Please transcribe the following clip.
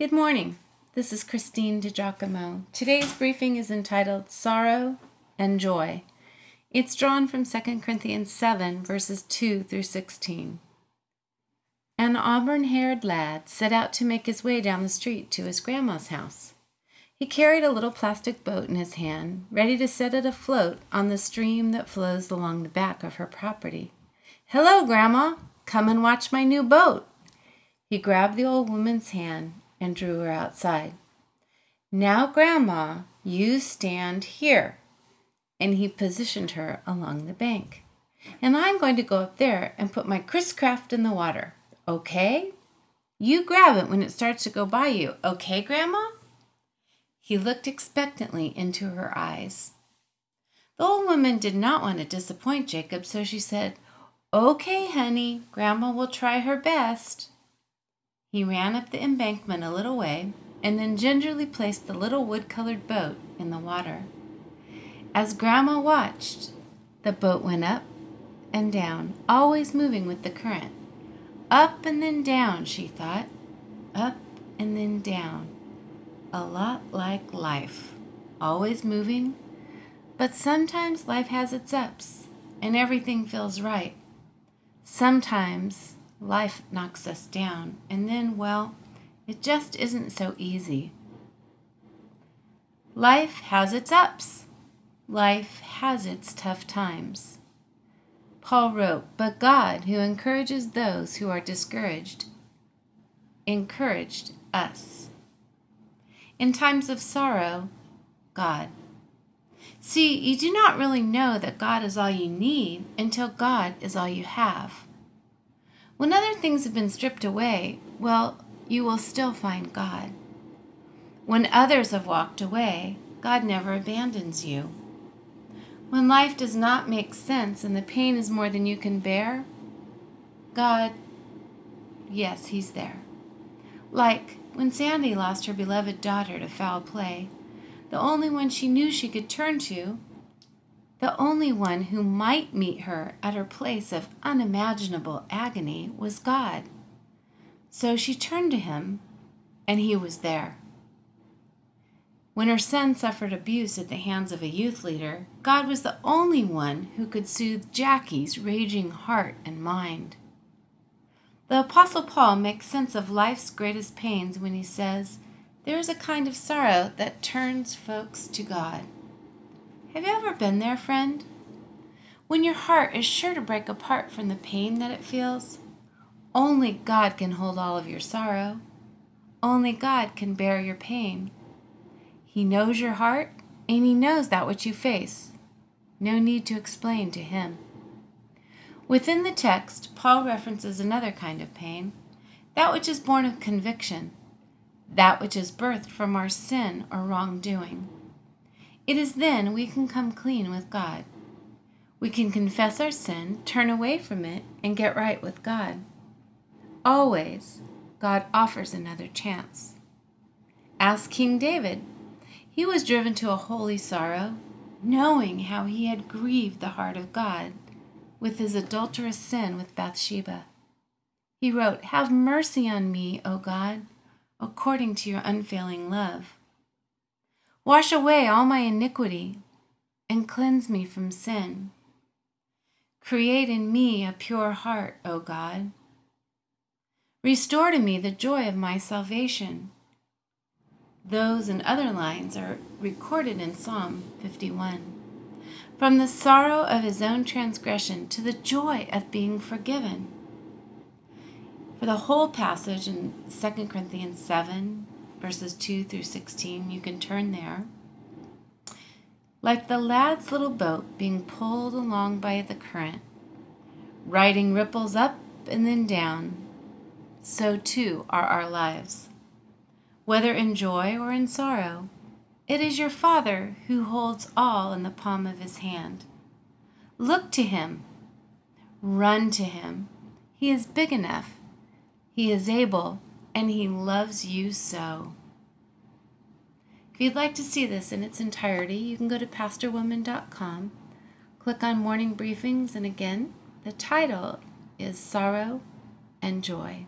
Good morning. This is Christine DiGiacomo. Today's briefing is entitled Sorrow and Joy. It's drawn from 2 Corinthians 7, verses 2 through 16. An auburn haired lad set out to make his way down the street to his grandma's house. He carried a little plastic boat in his hand, ready to set it afloat on the stream that flows along the back of her property. Hello, Grandma! Come and watch my new boat! He grabbed the old woman's hand and drew her outside. Now, Grandma, you stand here. And he positioned her along the bank. And I'm going to go up there and put my Chris Craft in the water. Okay? You grab it when it starts to go by you. Okay, Grandma? He looked expectantly into her eyes. The old woman did not want to disappoint Jacob, so she said, Okay, honey, Grandma will try her best. He ran up the embankment a little way and then gingerly placed the little wood colored boat in the water. As Grandma watched, the boat went up and down, always moving with the current. Up and then down, she thought. Up and then down. A lot like life, always moving, but sometimes life has its ups and everything feels right. Sometimes life knocks us down, and then, well, it just isn't so easy. Life has its ups. Life has its tough times. Paul wrote, But God, who encourages those who are discouraged, encouraged us. In times of sorrow, God. See, you do not really know that God is all you need until God is all you have. When other things have been stripped away, well, you will still find God. When others have walked away, God never abandons you. When life does not make sense and the pain is more than you can bear, God, yes, He's there. Like when Sandy lost her beloved daughter to foul play, the only one she knew she could turn to the only one who might meet her at her place of unimaginable agony was God. So she turned to him, and he was there. When her son suffered abuse at the hands of a youth leader, God was the only one who could soothe Jackie's raging heart and mind. The Apostle Paul makes sense of life's greatest pains when he says, There is a kind of sorrow that turns folks to God. Have you ever been there, friend? When your heart is sure to break apart from the pain that it feels? Only God can hold all of your sorrow. Only God can bear your pain. He knows your heart, and He knows that which you face. No need to explain to Him. Within the text, Paul references another kind of pain, that which is born of conviction, that which is birthed from our sin or wrongdoing. It is then we can come clean with God. We can confess our sin, turn away from it, and get right with God. Always, God offers another chance. Ask King David. He was driven to a holy sorrow, knowing how he had grieved the heart of God with his adulterous sin with Bathsheba. He wrote, Have mercy on me, O God, according to your unfailing love. Wash away all my iniquity and cleanse me from sin. Create in me a pure heart, O God. Restore to me the joy of my salvation. Those and other lines are recorded in Psalm 51. From the sorrow of his own transgression to the joy of being forgiven. For the whole passage in 2 Corinthians 7, verses 2 through 16. You can turn there. Like the lad's little boat being pulled along by the current, riding ripples up and then down, so too are our lives. Whether in joy or in sorrow, it is your Father who holds all in the palm of his hand. Look to him. Run to him. He is big enough. He is able and He loves you so. If you'd like to see this in its entirety, you can go to pastorwoman.com, click on Morning Briefings, and again, the title is Sorrow and Joy.